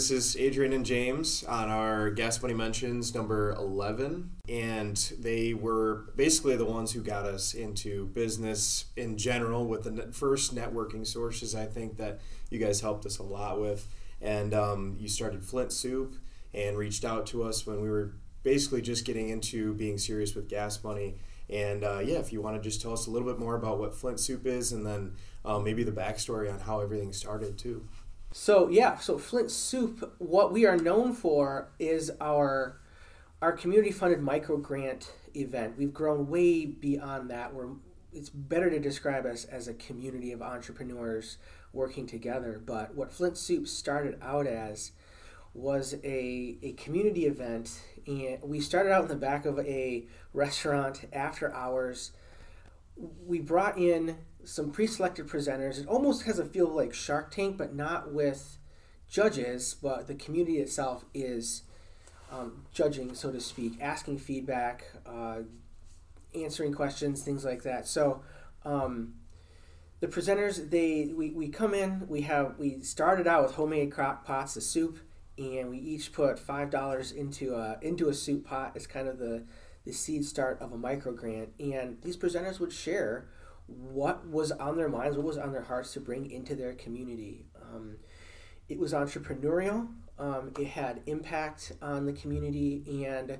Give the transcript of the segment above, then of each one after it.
This is Adrian and James on our Gas Money Mentions number 11. And they were basically the ones who got us into business in general with the first networking sources, I think, that you guys helped us a lot with. And um, you started Flint Soup and reached out to us when we were basically just getting into being serious with gas money. And uh, yeah, if you want to just tell us a little bit more about what Flint Soup is and then uh, maybe the backstory on how everything started too. So yeah, so Flint Soup, what we are known for is our our community funded micro grant event. We've grown way beyond that. We're it's better to describe us as a community of entrepreneurs working together. But what Flint Soup started out as was a, a community event, and we started out in the back of a restaurant after hours. We brought in some pre-selected presenters. It almost has a feel like Shark Tank, but not with judges, but the community itself is um, judging, so to speak, asking feedback, uh, answering questions, things like that. So um, the presenters, they we, we come in, we have we started out with homemade crock pots of soup, and we each put five dollars into a into a soup pot as kind of the the seed start of a micro grant. And these presenters would share what was on their minds, what was on their hearts to bring into their community. Um, it was entrepreneurial. Um, it had impact on the community and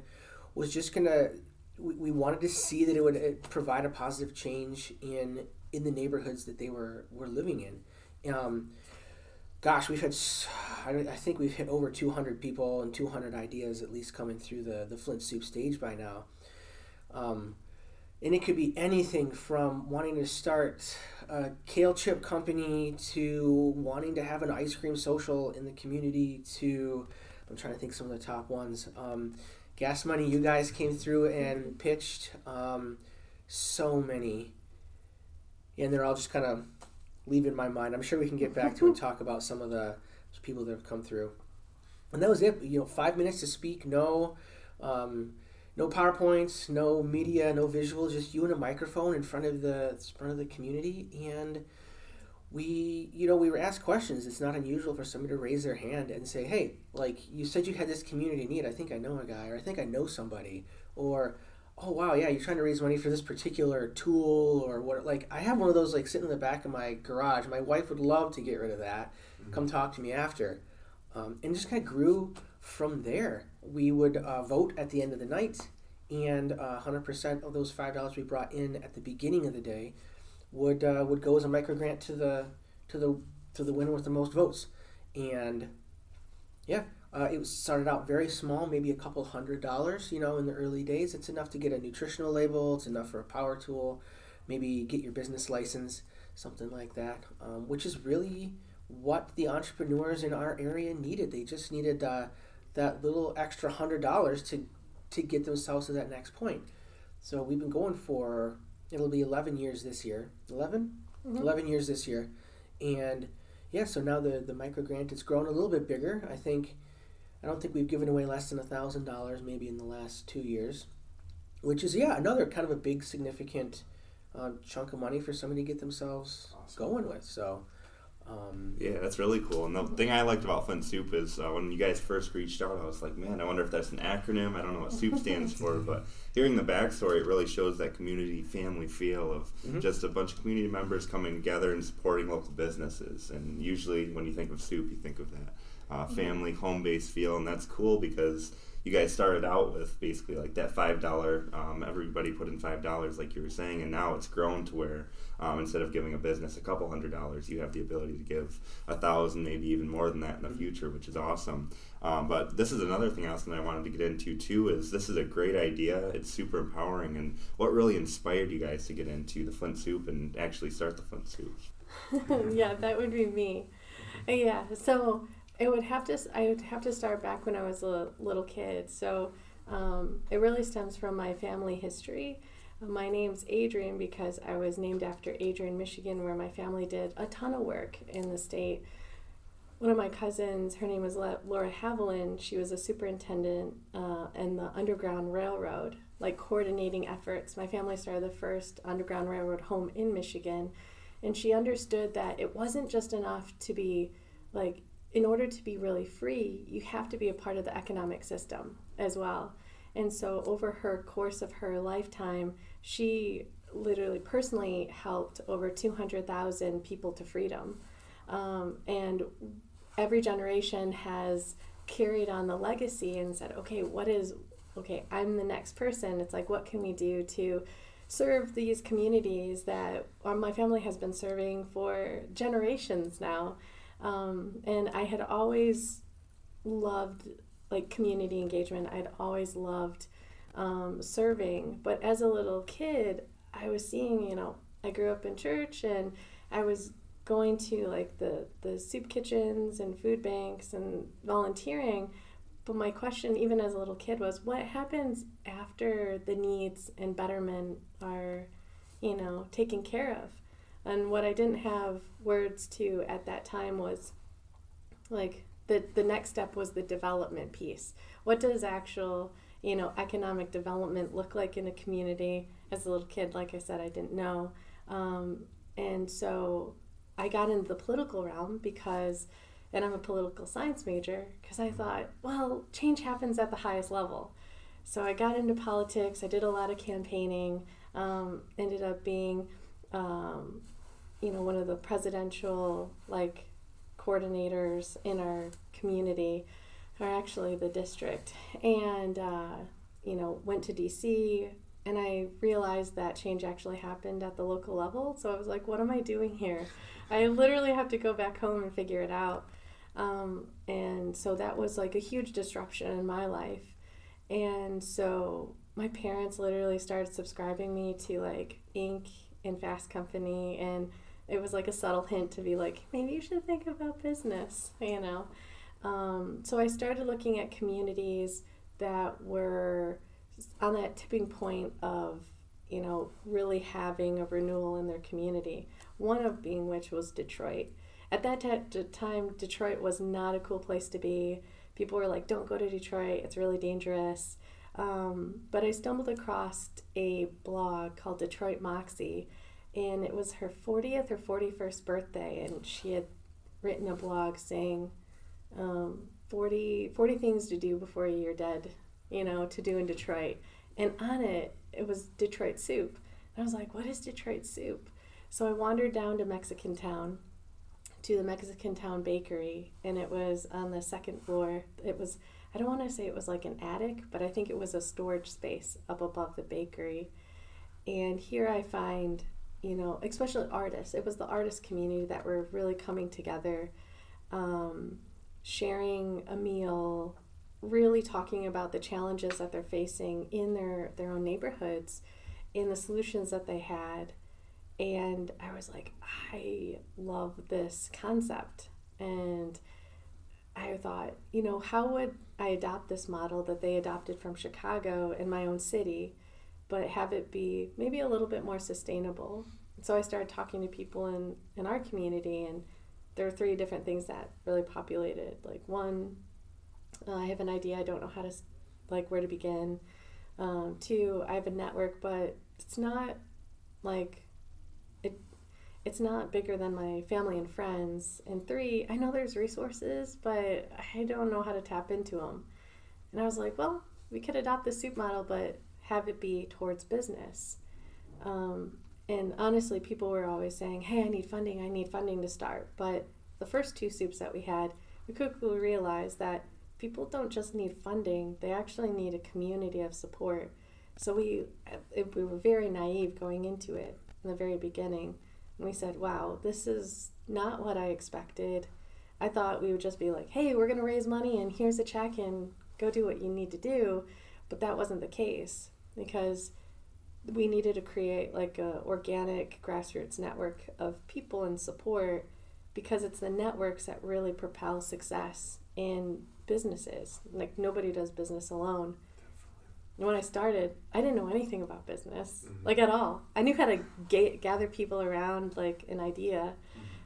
was just gonna. We, we wanted to see that it would provide a positive change in in the neighborhoods that they were were living in. Um, gosh, we've had. I think we've hit over 200 people and 200 ideas at least coming through the the Flint Soup stage by now. Um, and it could be anything from wanting to start a kale chip company to wanting to have an ice cream social in the community to i'm trying to think some of the top ones. Um, gas money you guys came through and pitched um, so many. And they're all just kind of leaving my mind. I'm sure we can get back to and talk about some of the people that have come through. And that was it. You know five minutes to speak no um, no PowerPoints, no media, no visuals, just you and a microphone in front of the front of the community. And we, you know, we were asked questions. It's not unusual for somebody to raise their hand and say, "Hey, like you said, you had this community need. I think I know a guy, or I think I know somebody, or." Oh wow, yeah, you're trying to raise money for this particular tool or what? Like, I have one of those like sitting in the back of my garage. My wife would love to get rid of that. Mm-hmm. Come talk to me after, um, and just kind of grew from there, we would uh, vote at the end of the night, and uh, 100% of those $5 we brought in at the beginning of the day would uh, would go as a micro grant to the to the to the winner with the most votes. And yeah, uh, it was started out very small, maybe a couple hundred dollars. You know, in the early days, it's enough to get a nutritional label. It's enough for a power tool, maybe get your business license, something like that. Um, which is really what the entrepreneurs in our area needed. They just needed uh, that little extra hundred dollars to to get themselves to that next point. So we've been going for it'll be 11 years this year. 11? Mm-hmm. 11 years this year. And yeah, so now the the micro grant it's grown a little bit bigger. I think I don't think we've given away less than a thousand dollars maybe in the last two years, which is yeah another kind of a big significant uh, chunk of money for somebody to get themselves awesome. going with. So um, yeah, that's really cool. And the thing I liked about Flint Soup is uh, when you guys first reached out, I was like, man, I wonder if that's an acronym. I don't know what soup stands for, but hearing the backstory, it really shows that community family feel of mm-hmm. just a bunch of community members coming together and supporting local businesses. And usually, when you think of soup, you think of that uh, mm-hmm. family, home based feel, and that's cool because you guys started out with basically like that five dollar. Um, everybody put in five dollars, like you were saying, and now it's grown to where um, instead of giving a business a couple hundred dollars, you have the ability to give a thousand, maybe even more than that in the mm-hmm. future, which is awesome. Um, but this is another thing else that I wanted to get into too. Is this is a great idea? It's super empowering, and what really inspired you guys to get into the Flint Soup and actually start the Flint Soup? yeah, that would be me. Yeah, so it would have to. I would have to start back when I was a little kid. So um, it really stems from my family history. My name's Adrian because I was named after Adrian, Michigan, where my family did a ton of work in the state. One of my cousins, her name was Laura Haviland. She was a superintendent uh, in the Underground Railroad, like coordinating efforts. My family started the first Underground Railroad home in Michigan, and she understood that it wasn't just enough to be like in order to be really free, you have to be a part of the economic system as well. And so, over her course of her lifetime, she literally personally helped over 200,000 people to freedom. Um, and every generation has carried on the legacy and said, okay, what is, okay, I'm the next person. It's like, what can we do to serve these communities that my family has been serving for generations now? Um, and I had always loved like community engagement. I'd always loved um, serving. But as a little kid, I was seeing, you know, I grew up in church and I was going to like the, the soup kitchens and food banks and volunteering. But my question, even as a little kid, was what happens after the needs and betterment are, you know, taken care of? And what I didn't have words to at that time was like the, the next step was the development piece. What does actual, you know, economic development look like in a community? As a little kid, like I said, I didn't know. Um, and so I got into the political realm because, and I'm a political science major, because I thought, well, change happens at the highest level. So I got into politics, I did a lot of campaigning, um, ended up being, um, you know, one of the presidential, like, coordinators in our community, or actually the district, and uh, you know went to DC. And I realized that change actually happened at the local level. So I was like, what am I doing here? I literally have to go back home and figure it out. Um, and so that was like a huge disruption in my life. And so my parents literally started subscribing me to like Inc. and Fast Company and it was like a subtle hint to be like, maybe you should think about business, you know. Um, so I started looking at communities that were on that tipping point of, you know, really having a renewal in their community. One of being which was Detroit. At that t- time, Detroit was not a cool place to be. People were like, don't go to Detroit, it's really dangerous. Um, but I stumbled across a blog called Detroit Moxie and it was her 40th or 41st birthday and she had written a blog saying um, 40, 40 things to do before you're dead you know to do in detroit. And on it it was detroit soup. And i was like what is detroit soup? So i wandered down to mexican town to the mexican town bakery and it was on the second floor. It was i don't want to say it was like an attic but i think it was a storage space up above the bakery and here i find you know, especially artists. It was the artist community that were really coming together, um, sharing a meal, really talking about the challenges that they're facing in their, their own neighborhoods, in the solutions that they had. And I was like, I love this concept. And I thought, you know, how would I adopt this model that they adopted from Chicago in my own city? but have it be maybe a little bit more sustainable. So I started talking to people in, in our community, and there are three different things that really populated. Like, one, uh, I have an idea, I don't know how to, like, where to begin. Um, two, I have a network, but it's not like it's not bigger than my family and friends. And three, I know there's resources, but I don't know how to tap into them. And I was like, well, we could adopt the soup model, but have it be towards business. Um, and honestly, people were always saying, hey, I need funding, I need funding to start. But the first two soups that we had, we quickly realized that people don't just need funding, they actually need a community of support. So we, we were very naive going into it in the very beginning. And we said, wow, this is not what I expected. I thought we would just be like, hey, we're going to raise money and here's a check and go do what you need to do. But that wasn't the case because we needed to create like a organic grassroots network of people and support because it's the networks that really propel success in businesses. Like nobody does business alone. When I started, I didn't know anything about business, mm-hmm. like at all. I knew how to ga- gather people around like an idea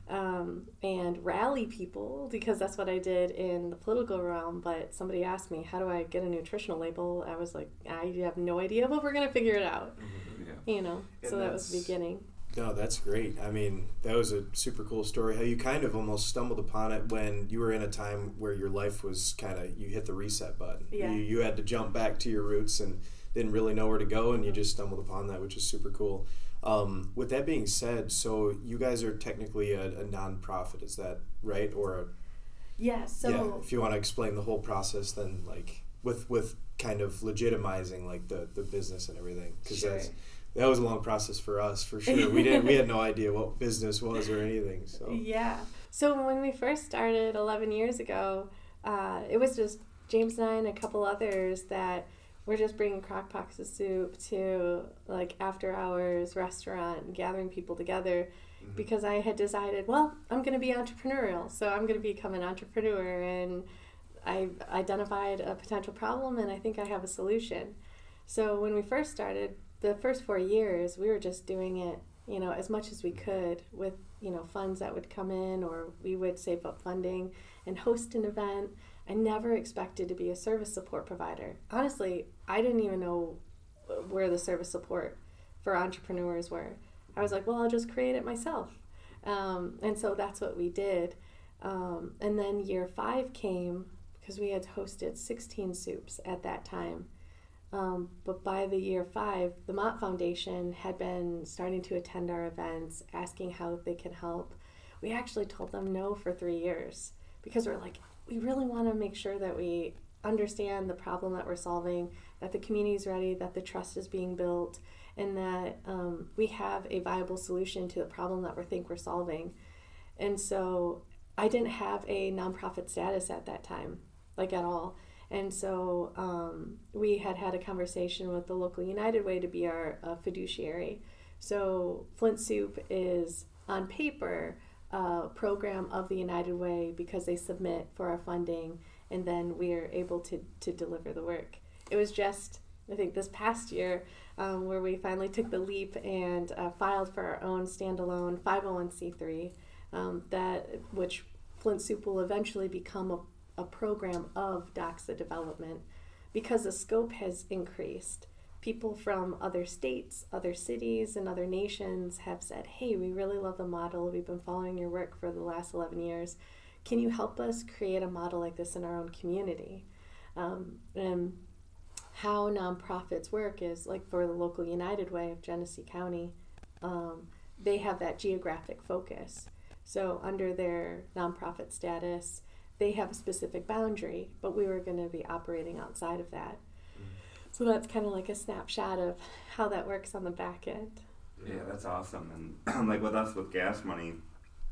um, and rally people because that's what I did in the political realm. But somebody asked me, How do I get a nutritional label? I was like, I have no idea, but we're going to figure it out. Mm-hmm. Yeah. You know, and so that was the beginning. No, that's great. I mean, that was a super cool story. How you kind of almost stumbled upon it when you were in a time where your life was kind of you hit the reset button. Yeah. You, you had to jump back to your roots and didn't really know where to go, and you just stumbled upon that, which is super cool. Um, with that being said, so you guys are technically a, a nonprofit, is that right? Or a, Yeah. So yeah, if you want to explain the whole process, then like with with kind of legitimizing like the the business and everything, because Sure. that's that was a long process for us for sure. We didn't we had no idea what business was or anything. So Yeah. So when we first started 11 years ago, uh, it was just James and I and a couple others that were just bringing crock pots of soup to like after hours restaurant and gathering people together Mhm. because I had decided, well, I'm going to be entrepreneurial. So I'm going to become an entrepreneur and I identified a potential problem and I think I have a solution. So when we first started, the first four years, we were just doing it, you know, as much as we could with, you know, funds that would come in or we would save up funding and host an event. I never expected to be a service support provider. Honestly, I didn't even know where the service support for entrepreneurs were. I was like, well, I'll just create it myself. Um, and so that's what we did. Um, and then year five came because we had hosted 16 soups at that time. Um, but by the year five, the Mott Foundation had been starting to attend our events, asking how they can help. We actually told them no for three years because we're like, we really want to make sure that we understand the problem that we're solving, that the community is ready, that the trust is being built, and that um, we have a viable solution to the problem that we think we're solving. And so I didn't have a nonprofit status at that time, like at all. And so um, we had had a conversation with the local United Way to be our uh, fiduciary. So Flint Soup is on paper a program of the United Way because they submit for our funding and then we are able to, to deliver the work. It was just, I think, this past year um, where we finally took the leap and uh, filed for our own standalone 501c3 um, that which Flint Soup will eventually become a a program of DOXA development because the scope has increased. People from other states, other cities, and other nations have said, Hey, we really love the model. We've been following your work for the last 11 years. Can you help us create a model like this in our own community? Um, and how nonprofits work is like for the local United Way of Genesee County, um, they have that geographic focus. So, under their nonprofit status, they have a specific boundary, but we were going to be operating outside of that. So that's kind of like a snapshot of how that works on the back end. Yeah, that's awesome. And like with us with gas money,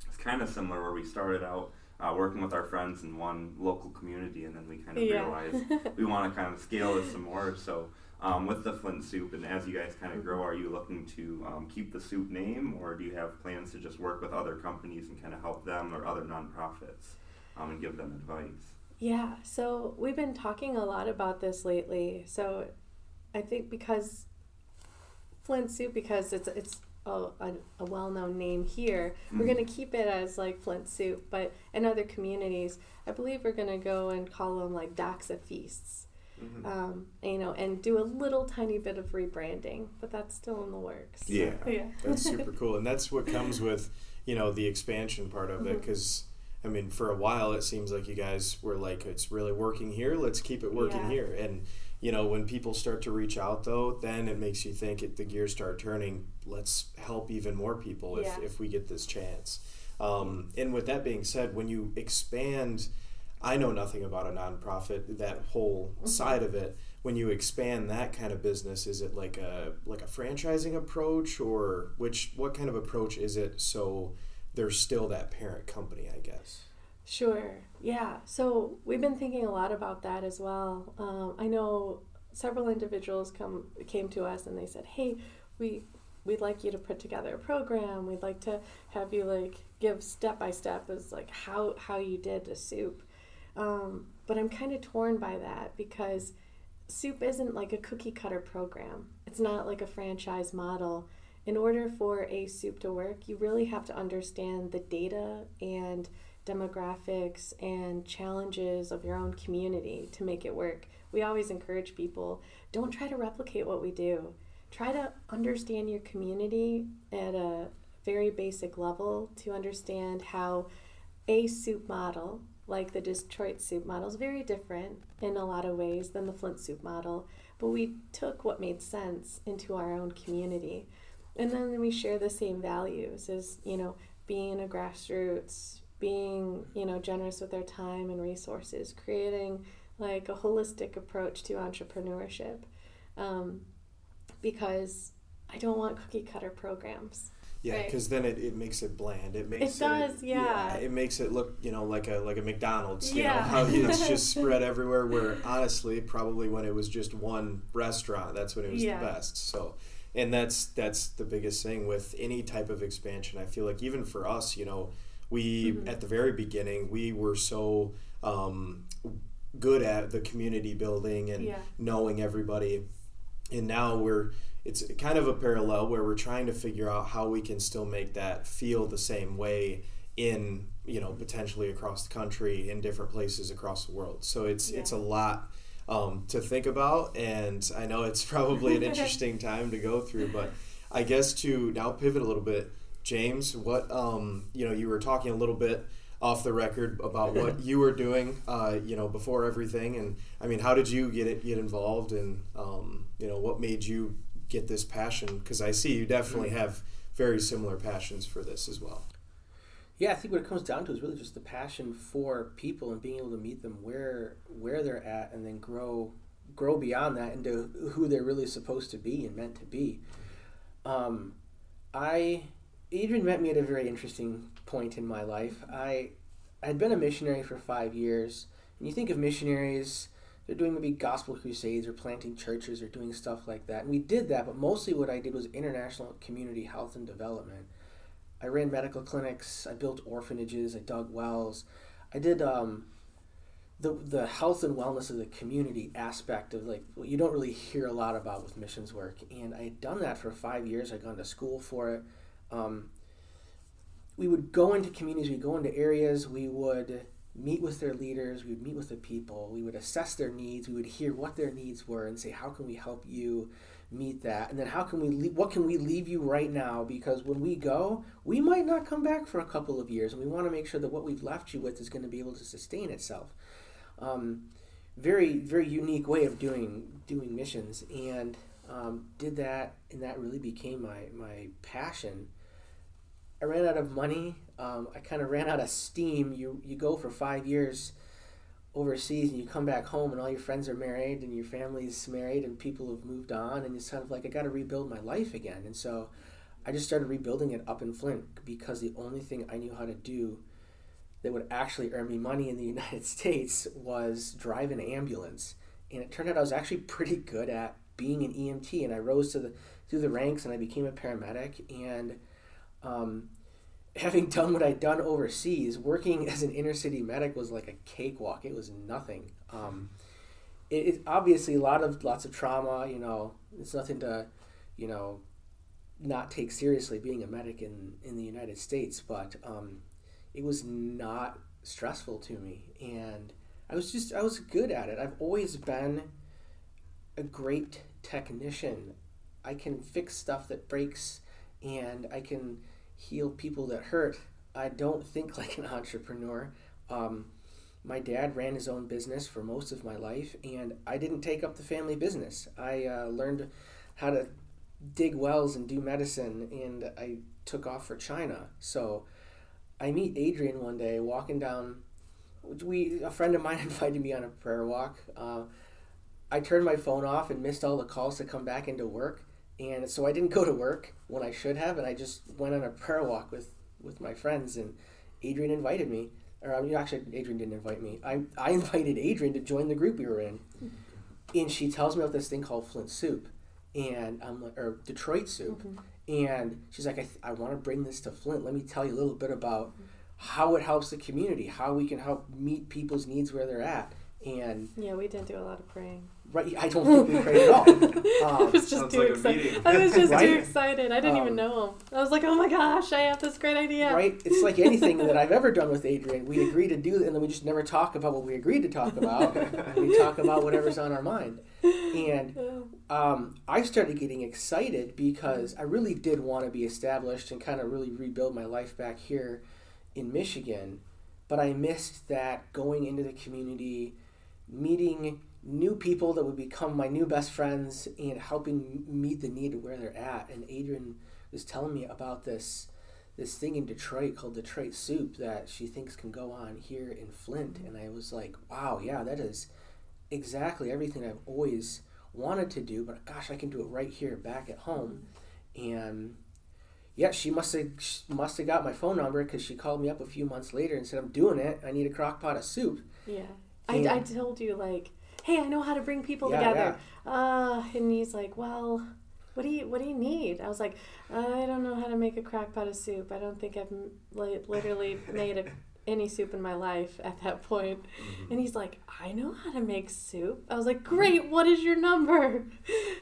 it's kind of similar where we started out uh, working with our friends in one local community, and then we kind of Yeah. realized we want to kind of scale this some more. So um, with the Flint Soup, and as you guys kind of grow, are you looking to um, keep the soup name, or do you have plans to just work with other companies and kind of help them or other nonprofits um, and give them advice? Yeah, so we've been talking a lot about this lately. So I think because Flint Soup, because it's it's a, a, a well known name here, we're Mhm. going to keep it as like Flint Soup. But in other communities, I believe we're going to go and call them like Doxa Feasts. Mhm. Um, you know, and do a little tiny bit of rebranding, but that's still in the works. Yeah. Yeah. that's super cool, and that's what comes with you know the expansion part of it Mhm. because. I mean, for a while, it seems like you guys were like, it's really working here. Let's keep it working Yeah. here. And, you know, when people start to reach out, though, then it makes you think it, the gears start turning. Let's help even more people if, Yeah. if we get this chance. Um, and with that being said, when you expand, I know nothing about a nonprofit, that whole Mhm. side of it. When you expand that kind of business, is it like a like a franchising approach, or which what kind of approach is it? So there's still that parent company, I guess. Sure. Yeah. So we've been thinking a lot about that as well. Um, I know several individuals come came to us and they said, "Hey, we we'd like you to put together a program. We'd like to have you like give step by step as like how how you did the soup." Um, but I'm kind of torn by that because soup isn't like a cookie cutter program. It's not like a franchise model. In order for a soup to work, you really have to understand the data and demographics and challenges of your own community to make it work. We always encourage people don't try to replicate what we do. try to understand your community at a very basic level to understand how a soup model like the Detroit soup model is very different in a lot of ways than the Flint soup model, but we took what made sense into our own community. And then we share the same values as, you know, being a grassroots, being, you know, generous with their time and resources, creating like a holistic approach to entrepreneurship. Um, because I don't want cookie cutter programs. Yeah, Right. because then it, it makes it bland. It makes does, yeah. It makes it look, you know, like a like a McDonald's. You know, Yeah. how it's just spread everywhere. Where honestly, probably when it was just one restaurant, that's when it was Yeah. the best. So, and that's that's the biggest thing with any type of expansion. I feel like even for us, you know, we Mhm. at the very beginning we were so um, good at the community building and Yeah. knowing everybody and now we're it's kind of a parallel where we're trying to figure out how we can still make that feel the same way in you know potentially across the country in different places across the world so it's Yeah. it's a lot um, to think about and i know it's probably an interesting time to go through but i guess to now pivot a little bit james what um, you know you were talking a little bit off the record about what you were doing, uh, you know, before everything. And I mean, how did you get it get involved, and um, you know, what made you get this passion? Because I see you definitely have very similar passions for this as well. Yeah, I think what it comes down to is really just the passion for people and being able to meet them where where they're at, and then grow grow beyond that into who they're really supposed to be and meant to be. Um, I Adrian met me at a very interesting point in my life. I I'd been a missionary for five years, and you think of missionaries. They're doing maybe gospel crusades or planting churches or doing stuff like that. And we did that, but mostly what I did was international community health and development. I ran medical clinics. I built orphanages. I dug wells. I did um, the the health and wellness of the community aspect of like you don't really hear a lot about with missions work. And I had done that for five years. I'd gone to school for it. Um, we would go into communities. We'd go into areas. We would meet with their leaders. We would meet with the people. We would assess their needs. We would hear what their needs were and say, how can we help you meet that? And then how can we leave, what can we leave you right now? Because when we go, we might not come back for a couple of years, and we want to make sure that what we've left you with is going to be able to sustain itself. Um, very very unique way of doing doing missions, and um, did that, and that really became my my passion. I ran out of money. Um, I kind of ran out of steam. You you go for five years overseas and you come back home and all your friends are married and your family's married and people have moved on and it's kind of like I got to rebuild my life again. And so I just started rebuilding it up in Flint because the only thing I knew how to do that would actually earn me money in the United States was drive an ambulance. And it turned out I was actually pretty good at being an EMT and I rose to the through the ranks and I became a paramedic and um, having done what I'd done overseas, working as an inner city medic was like a cakewalk. It was nothing. Um, it, it's obviously a lot of lots of trauma. You know, it's nothing to, you know, not take seriously being a medic in in the United States, but um, it was not stressful to me, and I was just I was good at it. I've always been a great technician. I can fix stuff that breaks, and I can heal people that hurt. I don't think like an entrepreneur. Um, my dad ran his own business for most of my life, and I didn't take up the family business. I uh, learned how to dig wells and do medicine, and I took off for China. So I meet Adrian one day walking down. We a friend of mine invited me on a prayer walk. Uh, I turned my phone off and missed all the calls to come back into work, and so I didn't go to work when I should have, and I just went on a prayer walk with with my friends. And Adrian invited me, or I mean, actually, Adrian didn't invite me. I I invited Adrian to join the group we were in, and she tells me about this thing called Flint Soup, and I'm like, or Detroit Soup, mm-hmm. and she's like, I, th- I want to bring this to Flint. Let me tell you a little bit about how it helps the community, how we can help meet people's needs where they're at. And Yeah, we didn't do a lot of praying. Right, I don't think we prayed at all. I Um, was just too like excited. I was just Right? too excited. I didn't even Um, know him. I was like, "Oh my gosh, I have this great idea!" Right? It's like anything that I've ever done with Adrian. We agree to do, and then we just never talk about what we agreed to talk about. we talk about whatever's on our mind. And um, I started getting excited because I really did want to be established and kind of really rebuild my life back here in Michigan. But I missed that going into the community, meeting new people that would become my new best friends and helping meet the need of where they're at. And Adrian was telling me about this this thing in Detroit called Detroit Soup that she thinks can go on here in Flint. And I was like, wow, yeah, that is exactly everything I've always wanted to do, but gosh, I can do it right here back at home. And yeah, she must have must have got my phone number because she called me up a few months later and said, "I'm doing it. I need a crock pot of soup." Yeah. I, I told you, like, hey, I know how to bring people Yeah, together. Uh, and he's like, well, what do you what do you need? I was like, I don't know how to make a crock pot of soup. I don't think I've li- literally made a, any soup in my life at that point. And he's like, I know how to make soup. I was like, great. What is your number?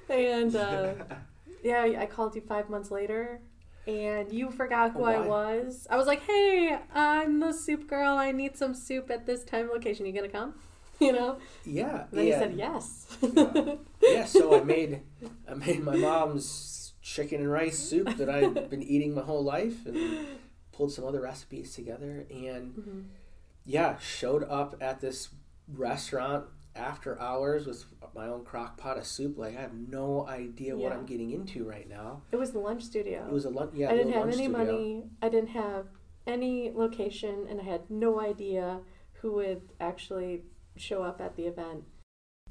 And uh, yeah, I called you five months later. And you forgot who Oh, I was. I was like, "Hey, I'm the soup girl. I need some soup at this time location. You gonna come?" You know. Yeah, And then he said yes. yeah, so I made I made my mom's chicken and rice soup that I've been eating my whole life and pulled some other recipes together and Mhm. yeah, showed up at this restaurant after hours with my own crock pot of soup. Like I have no idea what I'm getting into right now. It was the lunch studio. It was a lunch. Yeah, I didn't have any studio. money. I didn't have any location, and I had no idea who would actually show up at the event.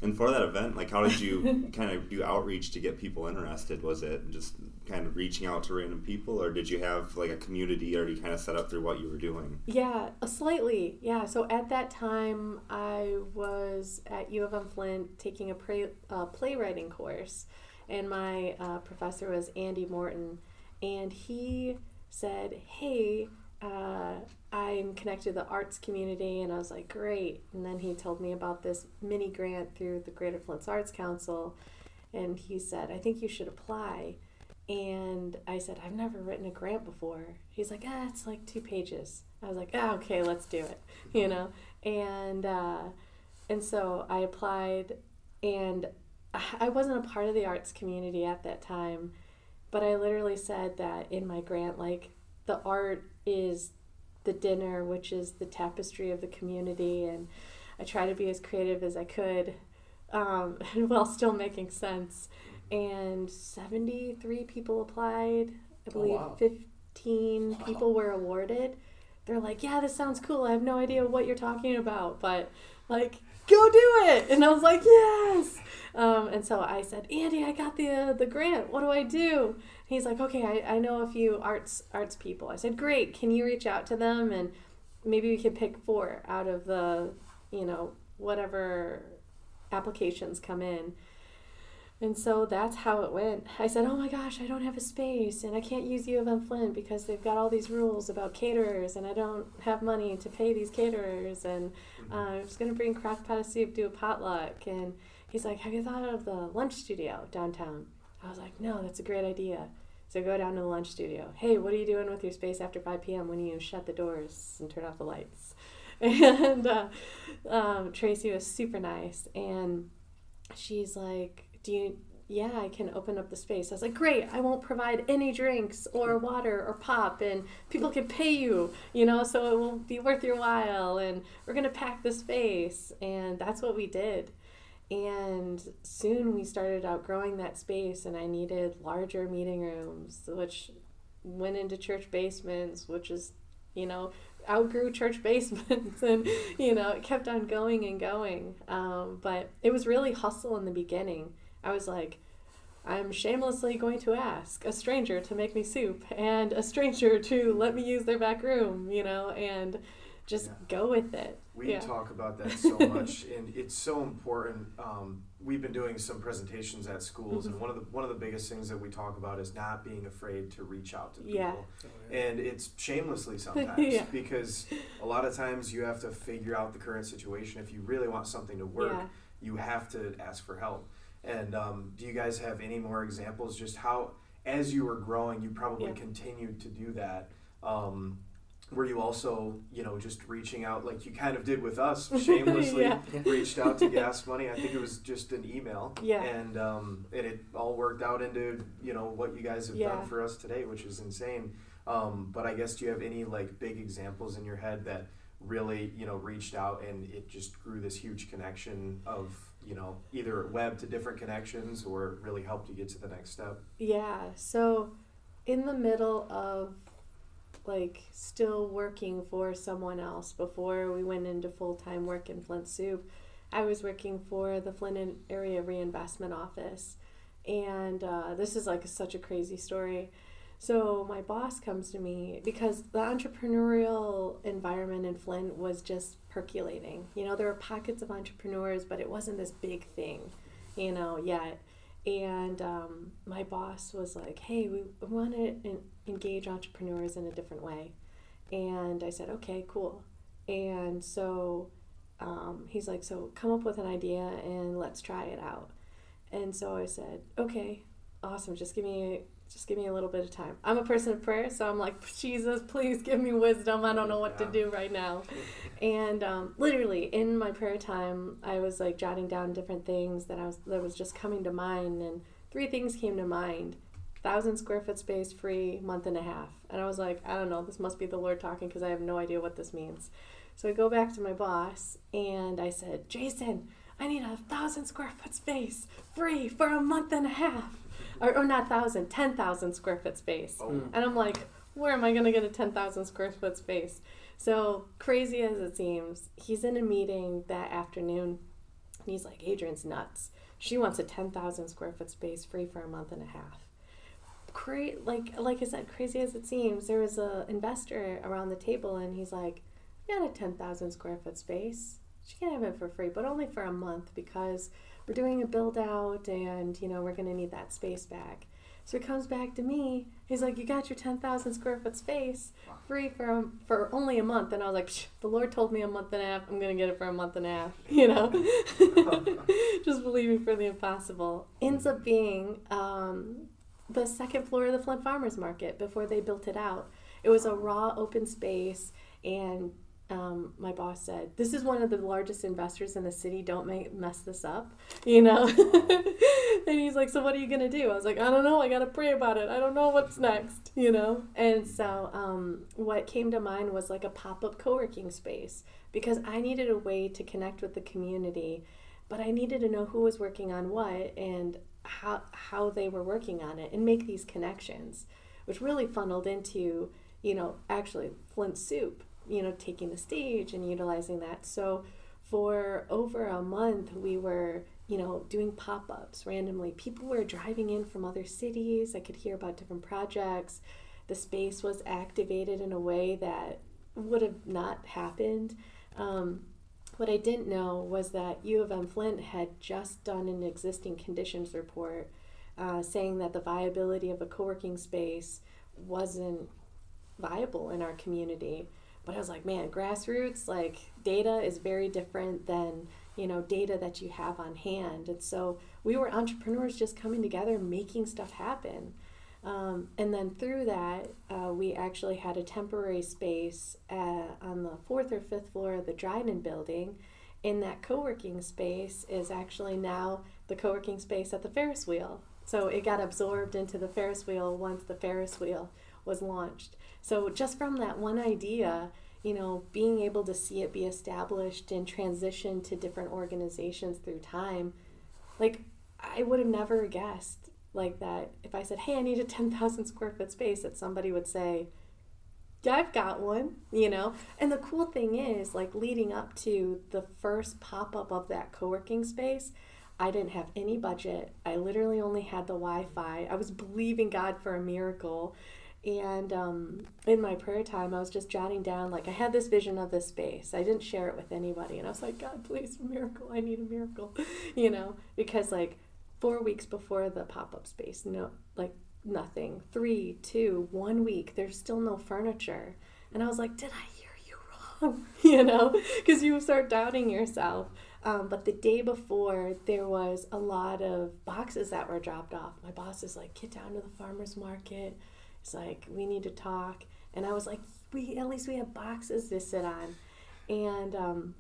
And for that event, like, how did you kind of do outreach to get people interested? Was it just kind of reaching out to random people, or did you have like a community already kind of set up through what you were doing? Yeah, uh, slightly. Yeah. So at that time, I was at U of M Flint taking a play, uh, playwriting course, and my uh, professor was Andy Morton, and he said, "Hey, uh, I'm connected to the arts community," and I was like, "Great!" And then he told me about this mini grant through the Greater Flint Arts Council, and he said, "I think you should apply." And I said, I've never written a grant before. He's like, ah, it's like two pages. I was like, ah, okay, let's do it, you know? And, uh, and so I applied, and I wasn't a part of the arts community at that time, but I literally said that in my grant, like, the art is the dinner, which is the tapestry of the community, and I try to be as creative as I could um, while still making sense and 73 people applied. I Oh, believe wow. 15 Wow. people were awarded. They're like, "Yeah, this sounds cool. I have no idea what you're talking about, but like, go do it." And I was like, "Yes." Um, and so I said, "Andy, I got the uh, the grant. What do I do?" He's like, "Okay, I, I know a few arts arts people." I said, "Great. Can you reach out to them and maybe we could pick four out of the, you know, whatever applications come in." And so that's how it went. I said, "Oh my gosh, I don't have a space, and I can't use U of M Flint because they've got all these rules about caterers, and I don't have money to pay these caterers, and uh, I was gonna bring crock pot of soup, do a potluck." And he's like, "Have you thought of the lunch studio downtown?" I was like, "No, that's a great idea." So go down to the lunch studio. Hey, what are you doing with your space after 5 p.m. when you shut the doors and turn off the lights? And uh, um, Tracy was super nice, and she's like, "Do you?" Yeah, I can open up the space. I was like, "Great! I won't provide any drinks or water or pop, and people can pay you, you know, so it will be worth your while. And we're gonna pack the space, and that's what we did." And soon we started outgrowing that space, and I needed larger meeting rooms, which went into church basements, which is, you know, outgrew church basements, and you know, it kept on going and going. Um, but it was really hustle in the beginning. I was like, I'm shamelessly going to ask a stranger to make me soup and a stranger to let me use their back room, you know, and just Yeah. go with it. We Yeah. talk about that so much, and it's so important. Um, we've been doing some presentations at schools, Mm-hmm. and one of the one of the biggest things that we talk about is not being afraid to reach out to people. Yeah. And it's shamelessly sometimes Yeah. because a lot of times you have to figure out the current situation. If you really want something to work, Yeah. you have to ask for help. And um, do you guys have any more examples? Just how, as you were growing, you probably Yeah. continued to do that. Um, were you also, you know, just reaching out like you kind of did with us, shamelessly Yeah. reached out to Gas Money? I think it was just an email. Yeah. And um, and it all worked out into you know what you guys have Yeah. done for us today, which is insane. Um, but I guess do you have any like big examples in your head that really you know reached out and it just grew this huge connection of you know either web to different connections or really helped you get to the next step? Yeah. So, in the middle of like still working for someone else before we went into full time work in Flint Soup, I was working for the Flint Area Reinvestment Office. And uh, this is like such a crazy story. So, my boss comes to me because the entrepreneurial environment in Flint was just percolating. You know, there were pockets of entrepreneurs, but it wasn't this big thing, you know, yet and um, my boss was like hey we want to engage entrepreneurs in a different way. And i said okay cool. And so um, he's like so come up with an idea and let's try it out. And so i said okay awesome. Just give me just give me a little bit of time. I'm a person of prayer so i'm like jesus please give me wisdom. I don't know what to do right now. And um, literally in my prayer time i was like jotting down different things that i was that was just coming to mind and three things came to mind thousand square foot space free month and a half and i was like i don't know this must be the lord talking because i have no idea what this means so i go back to my boss and i said jason i need a thousand square foot space free for a month and a half or, or not thousand ten thousand square foot space Oh. Mm. and i'm like where am i going to get a 10000 square foot space so crazy as it seems, he's in a meeting that afternoon and he's like, Adrian's nuts. She wants a 10,000 square foot space free for a month and a half. Cra- like like I said, crazy as it seems, there was a investor around the table and he's like, "We got a 10,000 square foot space. She can have it for free, but only for a month because we're doing a build out and, you know, we're to need that space back." So he comes back to me. He's like, "You got your 10,000 square foot space free for for only a month." And I was like, "The Lord told me a month and a half. I'm gonna get it for a month and a half." You know, just believing for the impossible ends up being um, the second floor of the Flint Farmers Market before they built it out. It was a raw open space, and um, my boss said, "This is one of the largest investors in the city. Don't make, mess this up," you know. and he's like, "So what are you gonna do?" I was like, "I don't know. I gotta pray about it. I don't know what's next," you know. And so, um, what came to mind was like a pop-up co-working space because I needed a way to connect with the community, but I needed to know who was working on what and how how they were working on it and make these connections, which really funneled into you know actually Flint Soup you know, taking the stage and utilizing that. So for over a month, we were, you know, doing pop ups randomly. People were driving in from other cities. I could hear about different projects. The space was activated in a way that would have not happened. Um, what I didn't know was that U of M Flint had just done an existing conditions report uh, saying that the viability of a co working space wasn't viable in our community but I was like, man, grassroots, like data is very different than, you know, data that you have on hand. And so we were entrepreneurs just coming together, making stuff happen. Um, and then through that, uh, we actually had a temporary space uh, on the fourth or fifth floor of the Dryden building. In that co working space is actually now the co working space at the Ferris wheel. So it got absorbed into the Ferris wheel once the Ferris wheel was launched. So just from that one idea, you know, being able to see it be established and transition to different organizations through time, like I would have never guessed like that if I said, "Hey, I need a 10,000 square foot space," that somebody would say, "Yeah, I've got one," you know. And the cool thing is, like leading up to the first pop-up of that co-working space, I didn't have any budget. I literally only had the Wi-Fi. I was believing God for a miracle And um, in my prayer time, I was just jotting down, like, I had this vision of this space. I didn't share it with anybody. And I was like, God, please, miracle. I need a miracle, you know, because, like, four weeks before the pop up space, no, like, nothing. Three, two, one week, there's still no furniture. And I was like, did I hear you wrong? you know, because you start doubting yourself. Um, but the day before, there was a lot of boxes that were dropped off. My boss is like, get down to the farmer's market it's like, we need to talk. And I was like, we at least we have boxes to sit on. And um,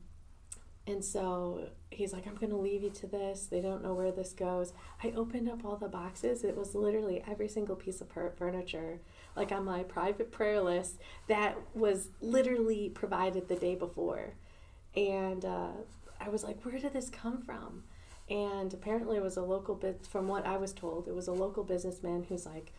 and so he's like, I'm gonna leave you to this. They don't know where this goes. I opened up all the boxes. It was literally every single piece of furniture, like on my private prayer list, that was literally provided the day before. And uh, I was like, where did this come from? And apparently, it was a local bit. From what I was told, it was a local businessman who's like,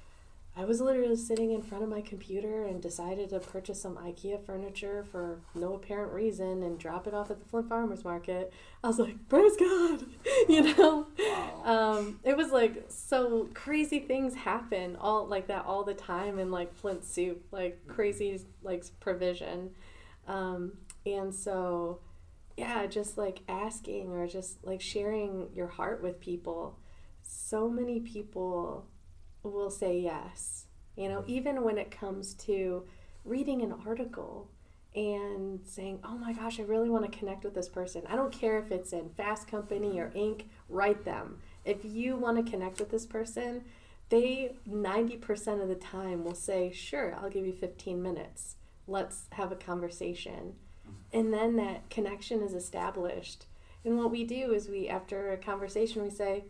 I was literally sitting in front of my computer and decided to purchase some IKEA furniture for no apparent reason and drop it off at the Flint Farmers Market. I was like, praise God, you know. Wow. Um, it was like so crazy things happen all like that all the time in like Flint Soup, like crazy like provision, um, and so yeah, just like asking or just like sharing your heart with people. So many people will say yes. You know, mm-hmm. even when it comes to reading an article and saying, oh my gosh, I really want to connect with this person. I don't care if it's in Fast Company or mm-hmm. Inc., write them. If you want to connect with this person, they 90% of the time will say, sure, I'll give you 15 minutes. Let's have a conversation. Mm-hmm. And then that connection is established. And what we do is we, after a conversation, we say,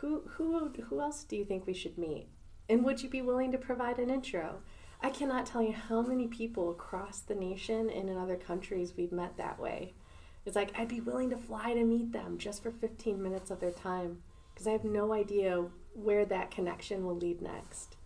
who who who else do you think we should meet? And would you be willing to provide an intro? I cannot tell you how many people across the nation and in other countries we've met that way. It's like I'd be willing to fly to meet them just for 15 minutes of their time because I have no idea where that connection will lead next.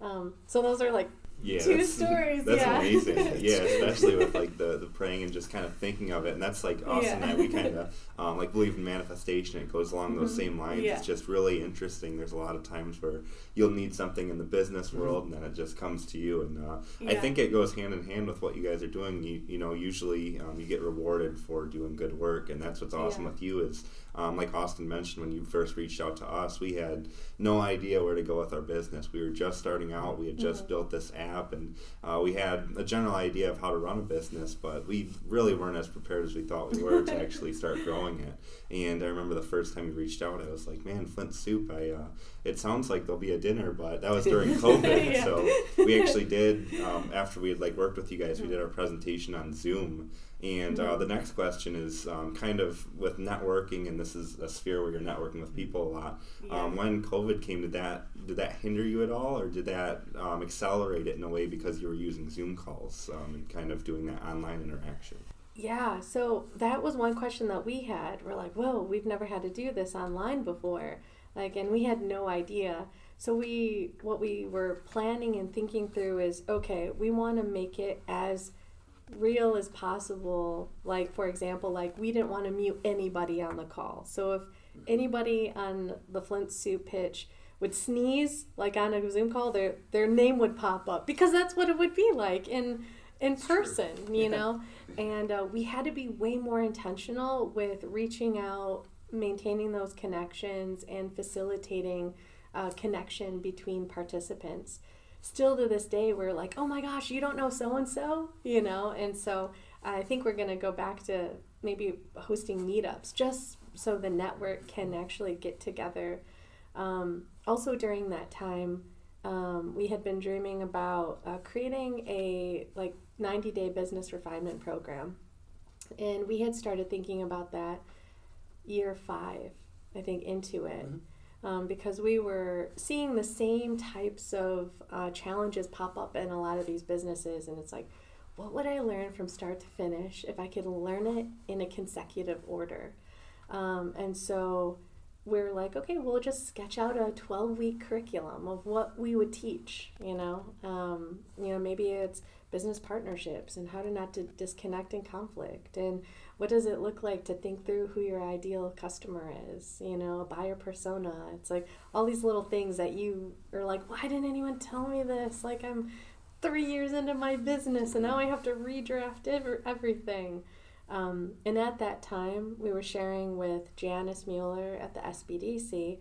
Um, so those are like yeah, two stories. That's yeah. amazing. yeah, especially with like the, the praying and just kind of thinking of it. And that's like Austin yeah. and I, we kind of um, like believe in manifestation. It goes along those mm-hmm. same lines. Yeah. It's just really interesting. There's a lot of times where you'll need something in the business mm-hmm. world, and then it just comes to you. And uh. I think it goes hand in hand with what you guys are doing. You you know, usually um, you get rewarded for doing good work, and that's what's awesome with you is um, like Austin mentioned, when you first reached out to us, we had no idea where to go with our business. We were just starting out. We had just mm-hmm. built this app, and uh, we had a general idea of how to run a business, but we really weren't as prepared as we thought we were to actually start growing it. And I remember the first time we reached out, I was like, "Man, Flint Soup! I uh, it sounds like there'll be a dinner, but that was during COVID, yeah. so we actually did um, after we had like worked with you guys, we did our presentation on Zoom." And uh, the next question is um, kind of with networking, and this is a sphere where you're networking with people a lot. Yeah. Um, when COVID came, did that did that hinder you at all, or did that um, accelerate it in a way because you were using Zoom calls um, and kind of doing that online interaction? Yeah, so that was one question that we had. We're like, whoa, we've never had to do this online before, like, and we had no idea. So we, what we were planning and thinking through is, okay, we want to make it as real as possible. Like, for example, like we didn't want to mute anybody on the call. So if anybody on the Flint Soup pitch would sneeze, like on a Zoom call, their their name would pop up because that's what it would be like in in person, you yeah. know. And uh, we had to be way more intentional with reaching out, maintaining those connections, and facilitating uh, connection between participants still to this day we're like oh my gosh you don't know so and so you know? And so i think we're going to go back to maybe hosting meetups just so the network can actually get together. Um, also during that time um, we had been dreaming about uh, creating a like 90 day business refinement program. And we had started thinking about that year five i think into it. Mm-hmm um, because we were seeing the same types of uh, challenges pop up in a lot of these businesses. And it's like, what would I learn from start to finish if I could learn it in a consecutive order? Um, and so we're like, okay, we'll just sketch out a 12 week curriculum of what we would teach, you know. Um, you know, maybe it's business partnerships and how to not to disconnect and conflict and what does it look like to think through who your ideal customer is you know buyer persona. It's like all these little things that you are like why didn't anyone tell me this? Like i'm three years into my business and now i have to redraft everything. Um, and at that time we were sharing with janice mueller at the sbdc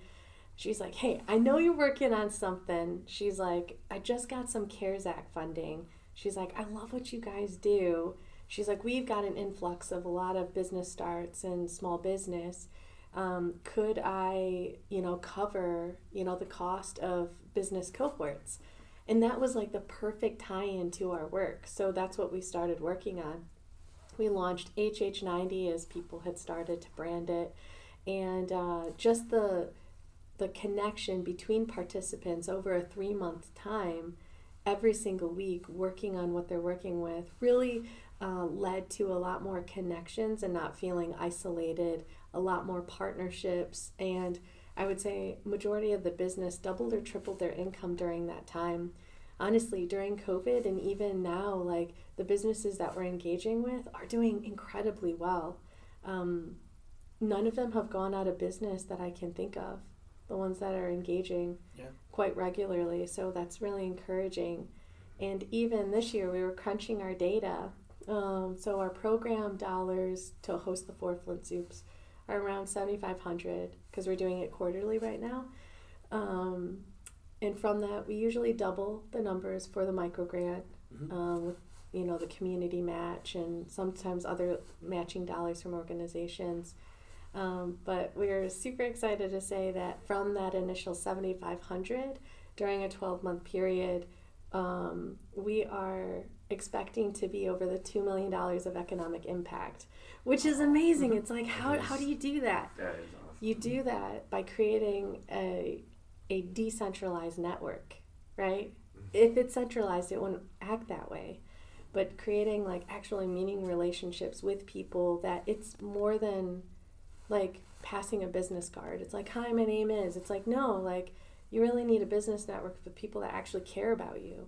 she's like hey i know you're working on something. She's like i just got some cares act funding. She's like i love what you guys do she's like, we've got an influx of a lot of business starts and small business. Um, could I, you know, cover, you know, the cost of business cohorts? And that was like the perfect tie in to our work. So that's what we started working on. We launched HH90 as people had started to brand it. And uh, just the, the connection between participants over a three month time, every single week, working on what they're working with, really uh, led to a lot more connections and not feeling isolated, a lot more partnerships, and I would say majority of the business doubled or tripled their income during that time. Honestly, during COVID and even now, like the businesses that we're engaging with are doing incredibly well. Um, none of them have gone out of business that I can think of. The ones that are engaging yeah. quite regularly, so that's really encouraging. And even this year, we were crunching our data um, so our program dollars to host the four Flint Soups are around 7,500 because we're doing it quarterly right now. Um, and from that, we usually double the numbers for the micro grant mm-hmm. um, with you know the community match and sometimes other matching dollars from organizations. Um, but we're super excited to say that from that initial 7,500 during a 12 month period, um, we are expecting to be over the $2 million of economic impact, which is amazing. Mm-hmm. It's like, how, how do you do that? That is awesome. You do that by creating a, a decentralized network, right? Mm-hmm. If it's centralized, it wouldn't act that way. But creating like actually meaning relationships with people that it's more than like passing a business card. It's like, hi, my name is. It's like, no, like you really need a business network of people that actually care about you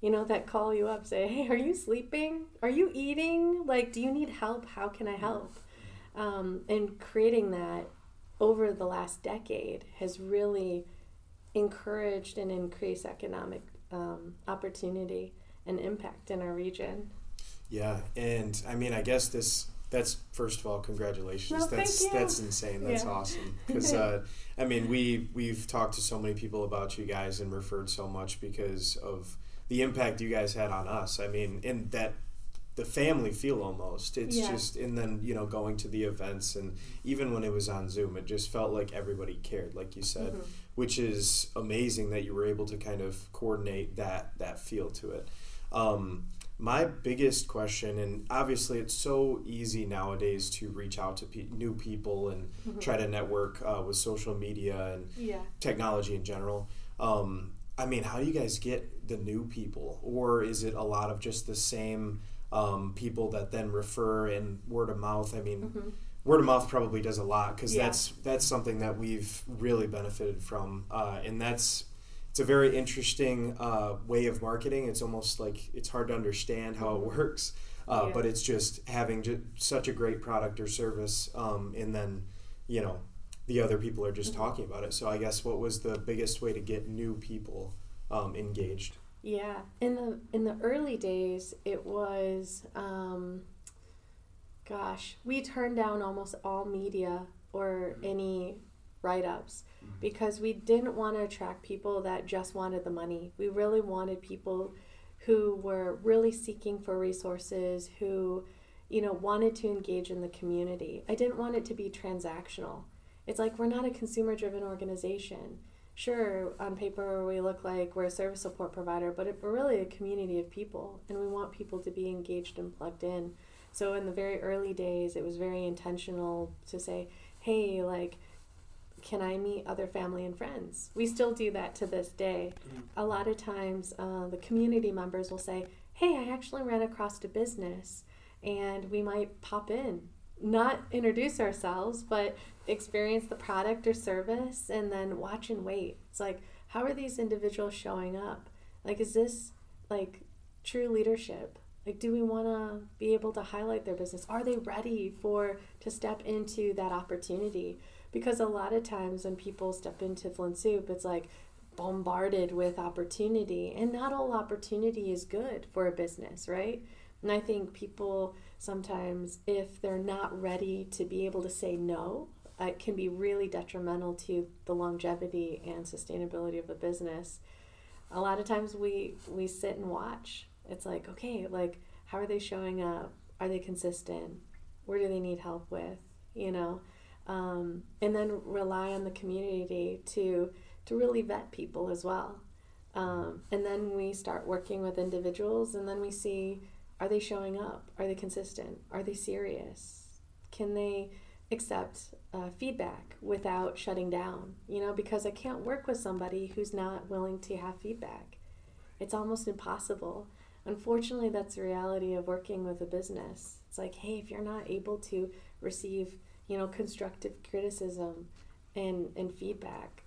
you know, that call you up, say, hey, are you sleeping? Are you eating? Like, do you need help? How can I help? Um, and creating that over the last decade has really encouraged and increased economic um, opportunity and impact in our region. Yeah, and I mean, I guess this that's first of all congratulations. No, that's that's insane. That's yeah. awesome. Because uh, I mean, we we've talked to so many people about you guys and referred so much because of the impact you guys had on us. I mean, in that the family feel almost. It's yeah. just and then you know going to the events and even when it was on Zoom, it just felt like everybody cared, like you said, mm-hmm. which is amazing that you were able to kind of coordinate that that feel to it. Um, my biggest question, and obviously it's so easy nowadays to reach out to pe- new people and mm-hmm. try to network uh, with social media and yeah. technology in general. Um, I mean, how do you guys get the new people, or is it a lot of just the same um, people that then refer and word of mouth? I mean, mm-hmm. word of mouth probably does a lot because yeah. that's that's something that we've really benefited from, uh, and that's it's a very interesting uh, way of marketing. It's almost like it's hard to understand how it mm-hmm. works, uh, yeah. but it's just having just such a great product or service, um, and then you know the other people are just mm-hmm. talking about it. So I guess what was the biggest way to get new people um, engaged? Yeah, in the in the early days, it was, um, gosh, we turned down almost all media or mm-hmm. any write ups mm-hmm. because we didn't want to attract people that just wanted the money. We really wanted people who were really seeking for resources, who, you know, wanted to engage in the community. I didn't want it to be transactional. It's like we're not a consumer driven organization. Sure, on paper we look like we're a service support provider, but we're really a community of people, and we want people to be engaged and plugged in. So in the very early days, it was very intentional to say, hey, like, can I meet other family and friends? We still do that to this day. Mm-hmm. A lot of times, uh, the community members will say, hey, I actually ran across a business, and we might pop in not introduce ourselves, but experience the product or service and then watch and wait. It's like, how are these individuals showing up? Like, is this like true leadership? Like, do we want to be able to highlight their business? Are they ready for to step into that opportunity? Because a lot of times when people step into Flint Soup, it's like bombarded with opportunity, and not all opportunity is good for a business, right? And I think people sometimes, if they're not ready to be able to say no, it can be really detrimental to the longevity and sustainability of a business. A lot of times we we sit and watch. It's like, okay, like how are they showing up? Are they consistent? Where do they need help with? You know, um, and then rely on the community to to really vet people as well. Um, and then we start working with individuals, and then we see are they showing up? Are they consistent? Are they serious? Can they accept uh, feedback without shutting down? You know, because I can't work with somebody who's not willing to have feedback. It's almost impossible. Unfortunately, that's the reality of working with a business. It's like, hey, if you're not able to receive, you know, constructive criticism and, and feedback,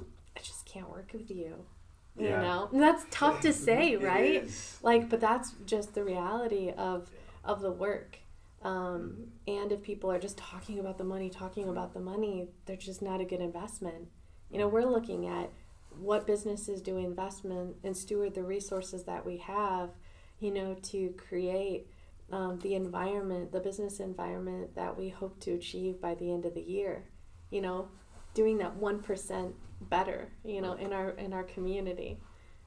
I just can't work with you. You know, and that's tough to say, right? Like, but that's just the reality of of the work. Um, and if people are just talking about the money, talking about the money, they're just not a good investment. You know, we're looking at what businesses do investment and steward the resources that we have, you know, to create um, the environment, the business environment that we hope to achieve by the end of the year. You know, doing that one percent better, you know, in our in our community.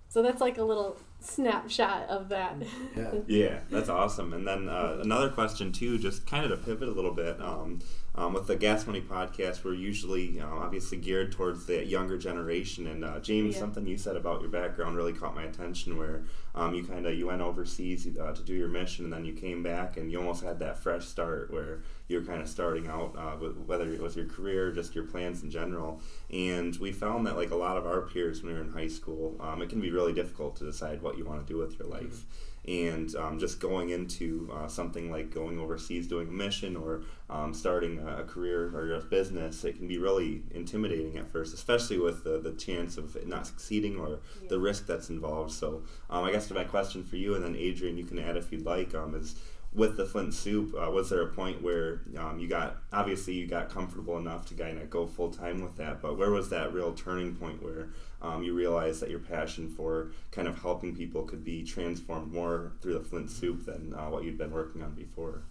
So that's like a little snapshot of that. Yeah. Yeah, that's awesome. And then uh, another question too, just kind of to pivot a little bit. Um, um, with the Gas Money podcast, we're usually um, obviously geared towards the younger generation. And uh, James, Yeah. something you said about your background really caught my attention. Where um, you kind of you went overseas uh, to do your mission, and then you came back, and you almost had that fresh start where you were kind of starting out uh, with whether it was your career, or just your plans in general. And we found that like a lot of our peers when we were in high school, um, it can be really difficult to decide what you want to do with your life. And um, just going into uh, something like going overseas doing a mission or um, starting a, career or a business, it can be really intimidating at first, especially with the, the chance of it not succeeding or the risk that's involved. So, um, I guess my question for you, and then Adrian, you can add if you'd like, um, is with the Flint Soup, uh, was there a point where um, you got obviously you got comfortable enough to kind of go full time with that, but where was that real turning point where um, you realize that your passion for kind of helping people could be transformed more through the Flint Soup than uh, what you'd been working on before?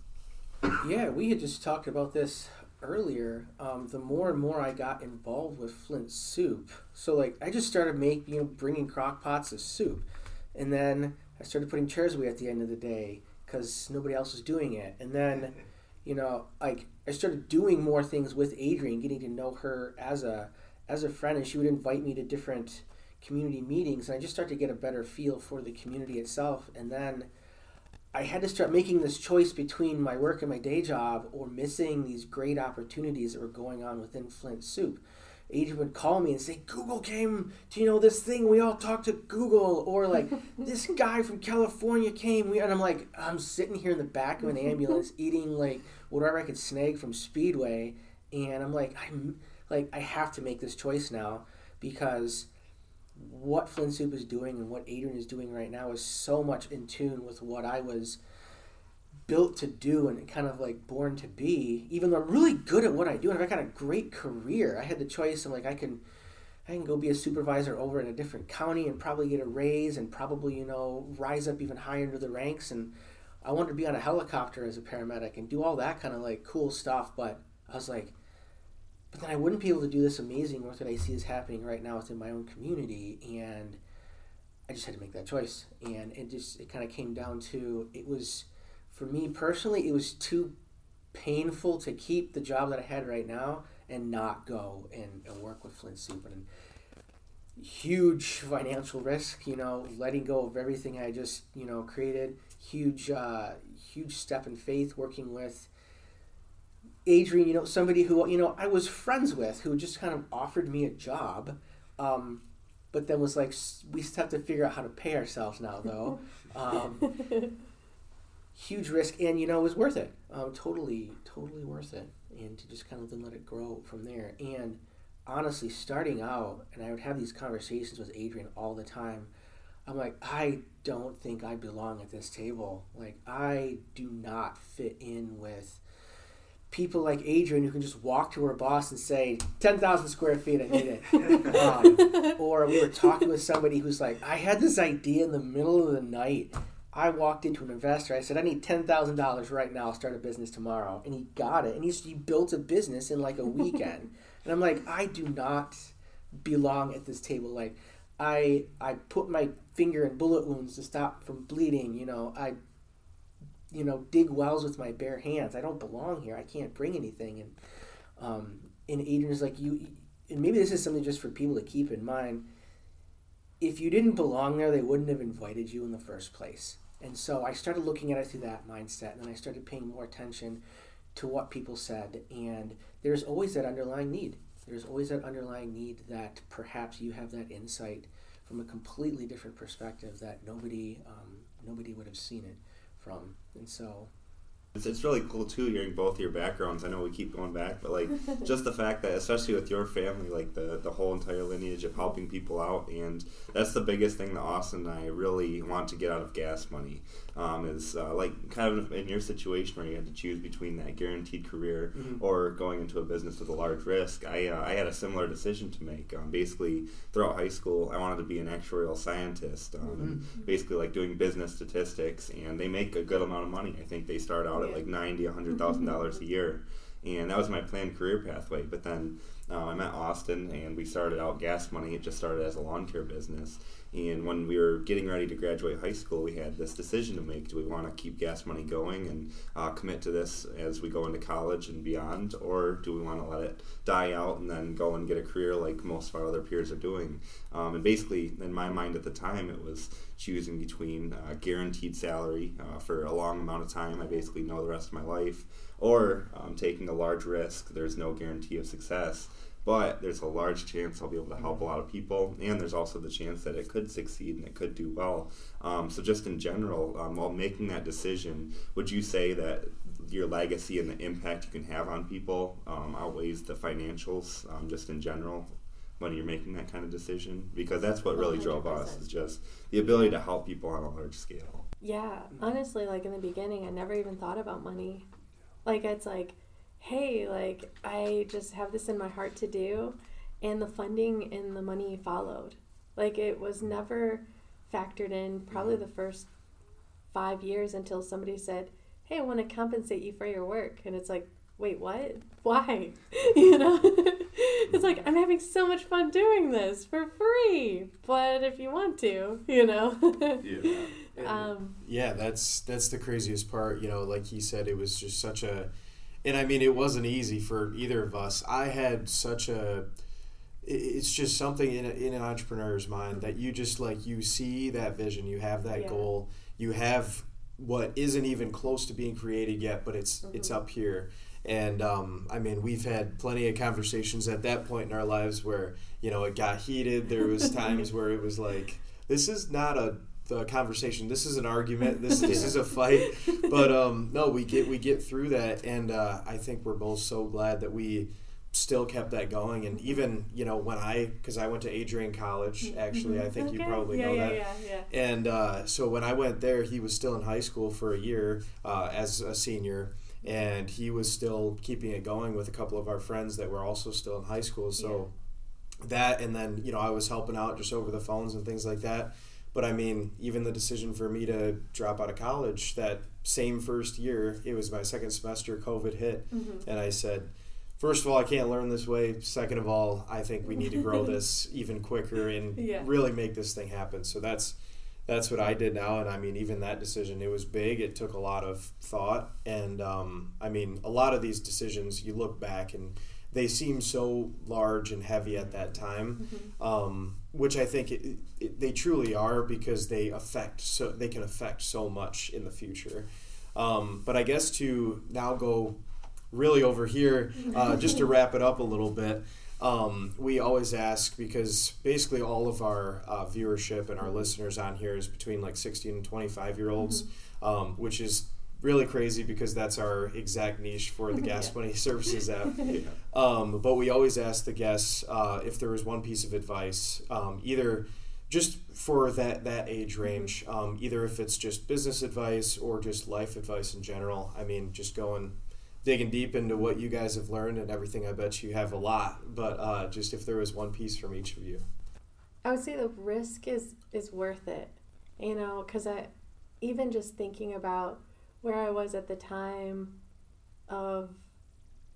Yeah, we had just talked about this earlier. Um, the more and more I got involved with Flint Soup, so like I just started making, you know, bringing crock pots of soup, and then I started putting chairs away at the end of the day because nobody else was doing it, and then, you know, like I started doing more things with Adrian, getting to know her as a as a friend, and she would invite me to different community meetings, and I just started to get a better feel for the community itself, and then. I had to start making this choice between my work and my day job or missing these great opportunities that were going on within Flint Soup. Adrian would call me and say, Google came, do you know this thing? We all talked to Google. Or like, this guy from California came. We, and I'm like, I'm sitting here in the back of an ambulance eating like whatever I could snag from Speedway. And I'm like, I'm like, I have to make this choice now because what Flint Soup is doing and what Adrian is doing right now is so much in tune with what I was built to do and kind of like born to be. Even though I'm really good at what I do and I've got a great career, I had the choice. I'm like, I can, I can go be a supervisor over in a different county and probably get a raise and probably you know rise up even higher into the ranks. And I wanted to be on a helicopter as a paramedic and do all that kind of like cool stuff. But I was like, but then I wouldn't be able to do this amazing work that I see is happening right now within my own community, and I just had to make that choice. And it just it kind of came down to it was for me personally, it was too painful to keep the job that I had right now and not go and, and work with Flint and huge financial risk, you know, letting go of everything I just, you know, created. Huge, uh, huge step in faith working with Adrian, you know, somebody who, you know, I was friends with who just kind of offered me a job. Um, but then was like, we still have to figure out how to pay ourselves now, though. Um, huge risk, and you know, it was worth it. Um, totally, totally worth it. And to just kind of then let it grow from there. And honestly, starting out, and I would have these conversations with Adrian all the time. I'm like, I don't think I belong at this table. Like, I do not fit in with people like Adrian who can just walk to her boss and say, 10,000 square feet, I need it. um, or we were talking with somebody who's like, I had this idea in the middle of the night. I walked into an investor. I said, I need $10,000 right now. I'll start a business tomorrow. And he got it. And he's, he built a business in like a weekend. and I'm like, I do not belong at this table. Like, I I put my finger in bullet wounds to stop from bleeding. You know, I you know dig wells with my bare hands. I don't belong here. I can't bring anything. And um, and Adrian's like you. And maybe this is something just for people to keep in mind. If you didn't belong there, they wouldn't have invited you in the first place. And so I started looking at it through that mindset, and then I started paying more attention to what people said. And there's always that underlying need there's always that underlying need that perhaps you have that insight from a completely different perspective that nobody um, nobody would have seen it from and so it's, it's really cool too hearing both your backgrounds. I know we keep going back, but like just the fact that, especially with your family, like the the whole entire lineage of helping people out, and that's the biggest thing that Austin and I really want to get out of gas money. Um, is uh, like kind of in your situation where you had to choose between that guaranteed career mm-hmm. or going into a business with a large risk. I uh, I had a similar decision to make. Um, basically, throughout high school, I wanted to be an actuarial scientist. Um, mm-hmm. Basically, like doing business statistics, and they make a good amount of money. I think they start out at like ninety, a hundred thousand dollars a year, and that was my planned career pathway. But then uh, I met Austin, and we started out Gas Money. It just started as a lawn care business, and when we were getting ready to graduate high school, we had this decision to make: do we want to keep Gas Money going and uh, commit to this as we go into college and beyond, or do we want to let it die out and then go and get a career like most of our other peers are doing? Um, and basically, in my mind at the time, it was choosing between a guaranteed salary uh, for a long amount of time. I basically know the rest of my life, or um, taking a large risk. There's no guarantee of success but there's a large chance I'll be able to help a lot of people, and there's also the chance that it could succeed and it could do well. Um, so, just in general, um, while making that decision, would you say that your legacy and the impact you can have on people um, outweighs the financials, um, just in general? When you're making that kind of decision, because that's what really 100%. drove us is just the ability to help people on a large scale. Yeah, honestly, like in the beginning, I never even thought about money. Like it's like hey, like I just have this in my heart to do, and the funding and the money followed. Like it was never factored in probably the first five years until somebody said, hey, I want to compensate you for your work. And it's like, wait, what? Why? you know? it's like, I'm having so much fun doing this for free. But if you want to, you know? yeah. Um, yeah, that's that's the craziest part. You know, like he said, it was just such a and I mean, it wasn't easy for either of us. I had such a it's just something in, a, in an entrepreneur's mind that you just like you see that vision you have that yeah. goal you have what isn't even close to being created yet but it's mm-hmm. it's up here and um, i mean we've had plenty of conversations at that point in our lives where you know it got heated there was times where it was like this is not a the conversation. This is an argument. This, this is a fight. But um, no, we get we get through that, and uh, I think we're both so glad that we still kept that going. And even you know when I because I went to Adrian College mm-hmm. actually, mm-hmm. I think okay. you probably yeah, know yeah, that. Yeah, yeah, yeah. And uh, so when I went there, he was still in high school for a year uh, as a senior. And he was still keeping it going with a couple of our friends that were also still in high school. So that, and then you know I was helping out just over the phones and things like that but I mean, even the decision for me to drop out of college that same first year, it was my second semester, COVID hit. Mm-hmm. And I said, first of all, I can't learn this way. Second of all, I think we need to grow this even quicker and yeah. really make this thing happen. So that's that's what I did now. And I mean, even that decision, it was big. It took a lot of thought. And um, I mean, a lot of these decisions, you look back and they seem so large and heavy at that time, mm-hmm. um, which I think it, it, they truly are because they affect so they can affect so much in the future. Um, but I guess to now go really over here, uh, just to wrap it up a little bit. Um, we always ask because basically all of our uh, viewership and our listeners on here is between like 16 and 25 year olds, mm-hmm. um, which is really crazy because that's our exact niche for the Gas Money Services app. Yeah. Um, but we always ask the guests uh, if there was one piece of advice, um, either just for that that age range, um, either if it's just business advice or just life advice in general. I mean, just going digging deep into what you guys have learned and everything. I bet you have a lot, but uh, just if there was one piece from each of you. I would say the risk is is worth it, you know, because I even just thinking about where I was at the time of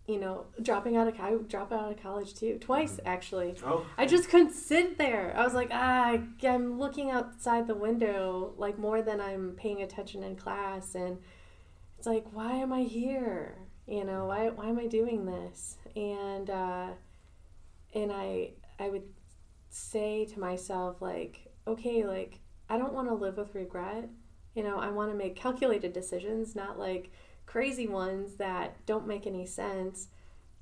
you know, dropping out of I dropped out of college too, twice actually. Oh. I just couldn't sit there. I was like, ah, I'm looking outside the window like more than I'm paying attention in class, and it's like, why am I here? You know, why why am I doing this? And uh, and I I would say to myself like, okay, like I don't want to live with regret. You know, I want to make calculated decisions, not like crazy ones that don't make any sense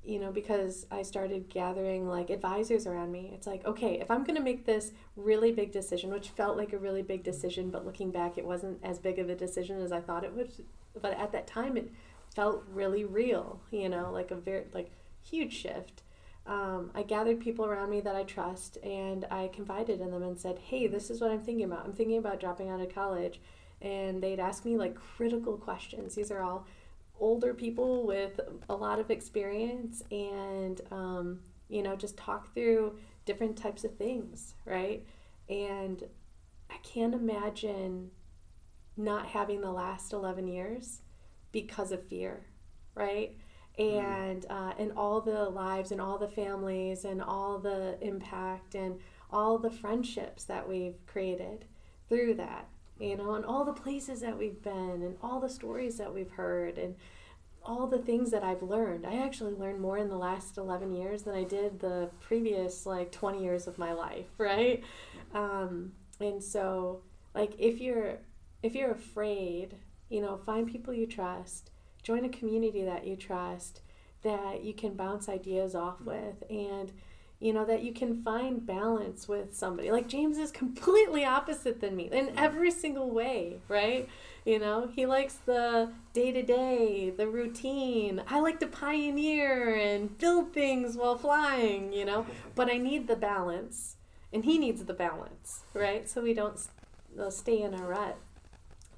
you know because i started gathering like advisors around me. It's like okay if i'm going to make this really big decision which felt like a really big decision but looking back it wasn't as big of a decision as i thought it would but at that time it felt really real you know like a very like huge shift. Um, i gathered people around me that i trust and i confided in them and said hey this is what i'm thinking about. I'm thinking about dropping out of college. And they'd ask me like critical questions. These are all older people with a lot of experience and um, you know just talk through different types of things right? And i can't imagine not having the last 11 years because of fear right? And uh, and all the lives and all the families and all the impact and all the friendships that we've created through that you know, and all the places that we've been and all the stories that we've heard and all the things that I've learned. I actually learned more in the last 11 years than I did the previous like 20 years of my life, right? Um, and so like if you're if you're afraid, you know, find people you trust, join a community that you trust that you can bounce ideas off with and you know that you can find balance with somebody. Like james is completely opposite than me in every single way right? You know he likes the day-to-day the routine. I like to pioneer and build things while flying you know? But i need the balance and he needs the balance right? So we don't uh, stay in a rut.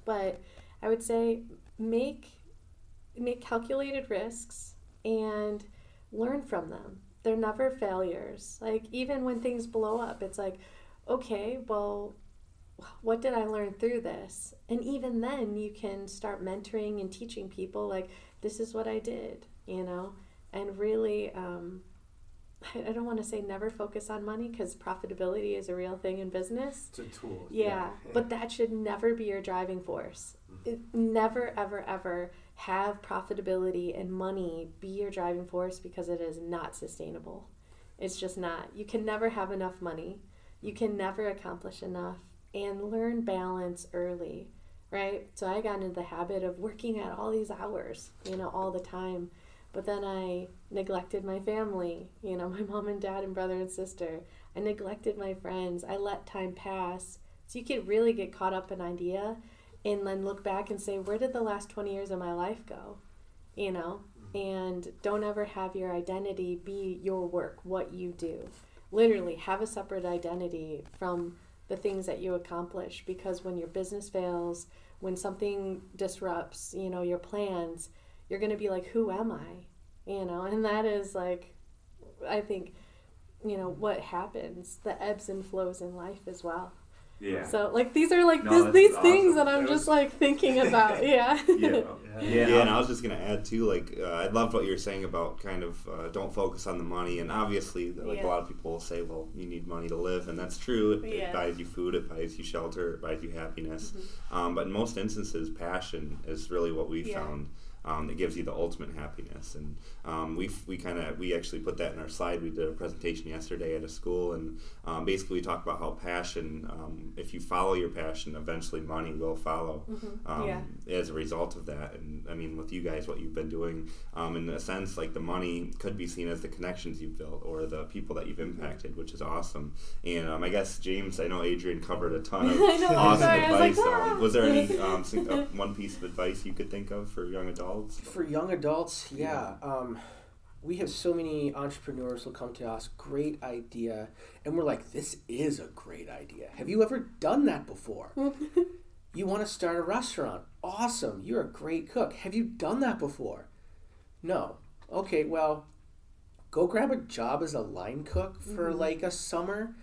But i would say make make calculated risks and learn from them they're never failures. Like even when things blow up, it's like, okay, well, what did I learn through this? And even then, you can start mentoring and teaching people like, this is what I did, you know, and really. Um, I don't want to say never focus on money because profitability is a real thing in business. It's a tool. Yeah, yeah. but that should never be your driving force. Mm-hmm. It, never, ever, ever have profitability and money be your driving force because it is not sustainable. It's just not. You can never have enough money. You can never accomplish enough and learn balance early, right? So I got into the habit of working at all these hours, you know, all the time. But then I neglected my family, you know, my mom and dad and brother and sister. I neglected my friends. I let time pass. So you can really get caught up in idea and then look back and say, where did the last 20 years of my life go? You know, mm-hmm. and don't ever have your identity be your work, what you do. Literally, have a separate identity from the things that you accomplish because when your business fails, when something disrupts, you know, your plans, you're going to be like, who am I? You know, and that is like, I think, you know, what happens, the ebbs and flows in life as well. Yeah. So like these are like No, this, these that's things that I'm That just was- like thinking about. Yeah. yeah. Yeah, and I was just gonna add too. Like, uh, I loved what you were saying about kind of uh, don't focus on the money, and obviously, like Yeah. a lot of people will say, well, you need money to live, and that's true. It, Yeah. it buys you food, it buys you shelter, it buys you happiness. Um, but in most instances, passion is really what we Yeah. found. Um, that gives you the ultimate happiness, and um, we we kind of we actually put that in our slide. We did a presentation yesterday at a school, and um, basically we talked about how passion. Um, if you follow your passion, eventually money will follow um, Yeah. as a result of that. And I mean, with you guys, what you've been doing, um, in a sense, like the money could be seen as the connections you've built or the people that you've impacted, which is awesome. And um, I guess James, I know Adrian covered a ton of know, awesome sorry, I was like, advice. "Ah." um, was there any um, uh, one piece of advice you could think of for young adults? For young adults, yeah. Um, we have so many entrepreneurs who come to us, great idea, and we're like, this is a great idea. Have you ever done that before? you want to start a restaurant? Awesome, you're a great cook. Have you done that before? No. Okay, well, go grab a job as a line cook for Mhm. like a summer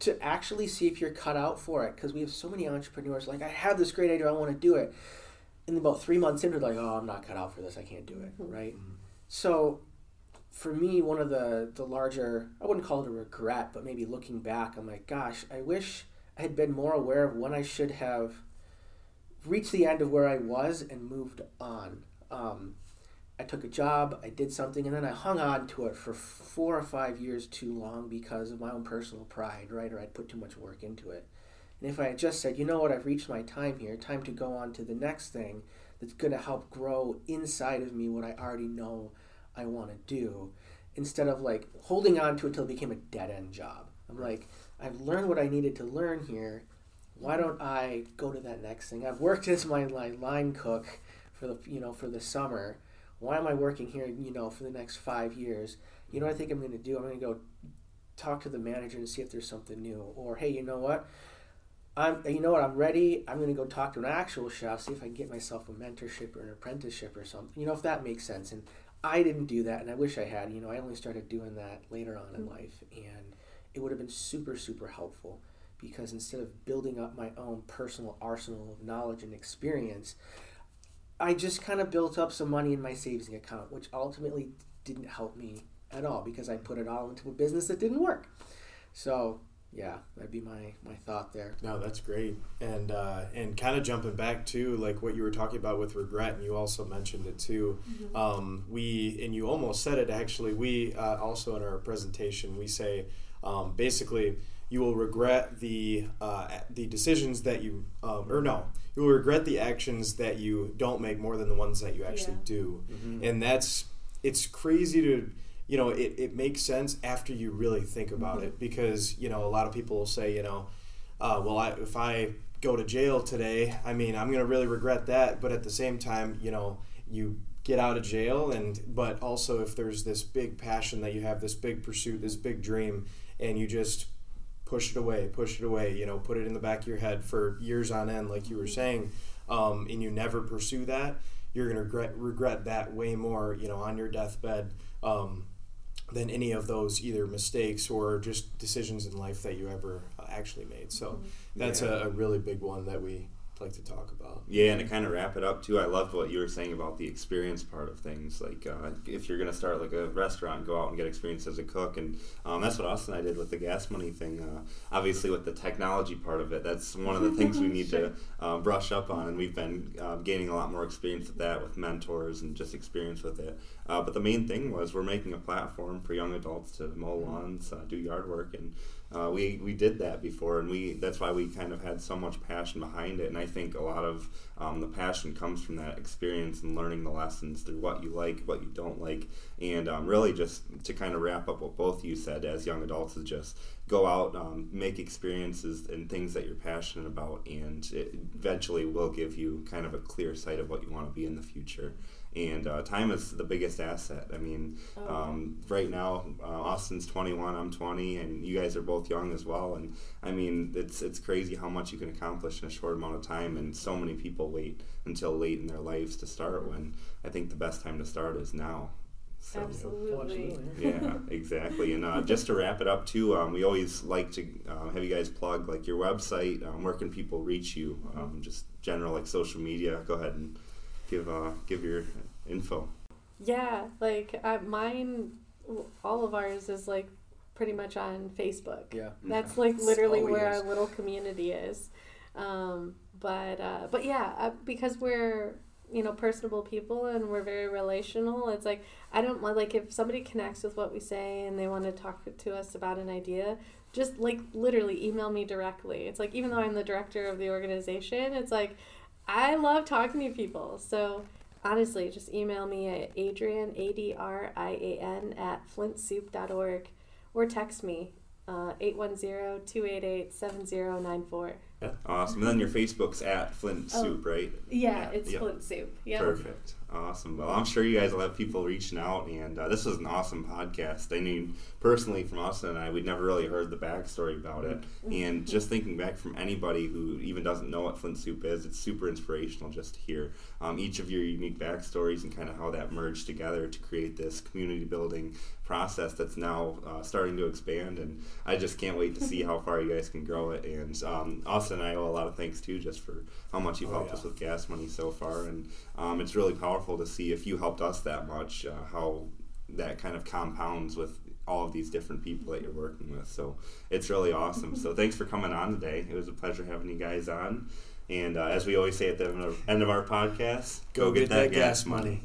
to actually see if you're cut out for it because we have so many entrepreneurs like i have this great idea i want to do it and about three months into it like oh i'm not cut out for this i can't do it Mhm. right Mhm. so for me one of the the larger i wouldn't call it a regret but maybe looking back i'm like gosh i wish i had been more aware of when i should have reached the end of where i was and moved on um, I took a job, I did something, and then I hung on to it for four or five years too long because of my own personal pride, right? Or I'd put too much work into it. And if I had just said, you know what, I've reached my time here, time to go on to the next thing that's going to help grow inside of me what I already know I want to do, instead of like holding on to it until it became a dead end job. I'm like, I've learned what I needed to learn here. Why don't I go to that next thing? I've worked as my line line cook for the you know for the summer why am I working here, you know, for the next five years? You know what I think I'm going to do? I'm going to go talk to the manager and see if there's something new. Or, hey, you know what? I'm, you know what? I'm ready. I'm going to go talk to an actual chef, see if I can get myself a mentorship or an apprenticeship or something. You know, if that makes sense. And I didn't do that, and I wish I had. You know, I only started doing that later on in mm-hmm. life, and it would have been super, super helpful because instead of building up my own personal arsenal of knowledge and experience, I just kind of built up some money in my savings account, which ultimately didn't help me at all because I put it all into a business that didn't work. So yeah, that'd be my my thought there. No, that's great, and uh, and kind of jumping back to like what you were talking about with regret, and you also mentioned it too. Um, we and you almost said it actually. We uh, also in our presentation we say um, basically you will regret the uh, the decisions that you um, or no you will regret the actions that you don't make more than the ones that you actually Yeah. do, Mm-hmm. and that's it's crazy to you know it, it makes sense after you really think about Mm-hmm. it because you know a lot of people will say you know uh, well I, if i go to jail today i mean i'm going to really regret that. But at the same time you know you get out of jail and but also if there's this big passion that you have this big pursuit this big dream and you just push it away push it away you know put it in the back of your head for years on end like you were saying um, and you never pursue that you're going to regret, regret that way more you know on your deathbed um, than any of those either mistakes or just decisions in life that you ever uh, actually made so that's Yeah. a, a really big one that we like to talk about Yeah, and to kind of wrap it up too, I loved what you were saying about the experience part of things. Like, uh, if you're going to start like a restaurant, go out and get experience as a cook, and um, that's what Austin and I did with the gas money thing. Uh, obviously, with the technology part of it, that's one of the things we need to uh, brush up on, and we've been uh, gaining a lot more experience with that with mentors and just experience with it. Uh, but the main thing was we're making a platform for young adults to mow lawns, uh, do yard work, and uh, we we did that before, and we that's why we kind of had so much passion behind it. And I think a lot of um, the passion comes from that experience and learning the lessons through what you like, what you don't like, and um, really just to kind of wrap up what both you said as young adults is just go out, um, make experiences and things that you're passionate about, and it eventually will give you kind of a clear sight of what you want to be in the future. And uh, time is the biggest asset. I mean, Oh, um, right now, uh, Austin's 21, I'm 20, and you guys are both young as well. And I mean, it's it's crazy how much you can accomplish in a short amount of time. And so many people wait until late in their lives to start. When I think the best time to start is now. So, absolutely. yeah, exactly. And uh, just to wrap it up, too, um, we always like to um, have you guys plug like your website. Um, where can people reach you? Um, just general like social media. Go ahead and give uh, give your info. Yeah, like uh, mine, all of ours is like pretty much on Facebook. Yeah. That's like literally Always where is. our little community is. Um, but uh, but yeah, uh, because we're you know personable people and we're very relational. It's like I don't want like if somebody connects with what we say and they want to talk to us about an idea, just like literally email me directly. It's like even though I'm the director of the organization, it's like I love talking to people. So honestly, just email me at Adrian A D R I A N at flintsoup.org or text me uh, 810-288-7094 Awesome. And then your Facebook's at Flint Oh. Soup, right? Yeah, Yeah, it's yep. Flint Soup. Yeah. Perfect. Awesome. Well, I'm sure you guys will have people reaching out, and uh, this was an awesome podcast. I mean, personally, from Austin and I, we'd never really heard the backstory about it. And just thinking back from anybody who even doesn't know what Flint Soup is, it's super inspirational just to hear um, each of your unique backstories and kind of how that merged together to create this community building process that's now uh, starting to expand. And I just can't wait to see how far you guys can grow it. And um, Austin and I owe a lot of thanks too, just for how much you've Oh, helped yeah. us with gas money so far. And um, it's really powerful to see if you helped us that much, uh, how that kind of compounds with all of these different people that you're working with. So it's really awesome. so thanks for coming on today. It was a pleasure having you guys on. And uh, as we always say at the end of- end of our podcast, Go, get, that gas money.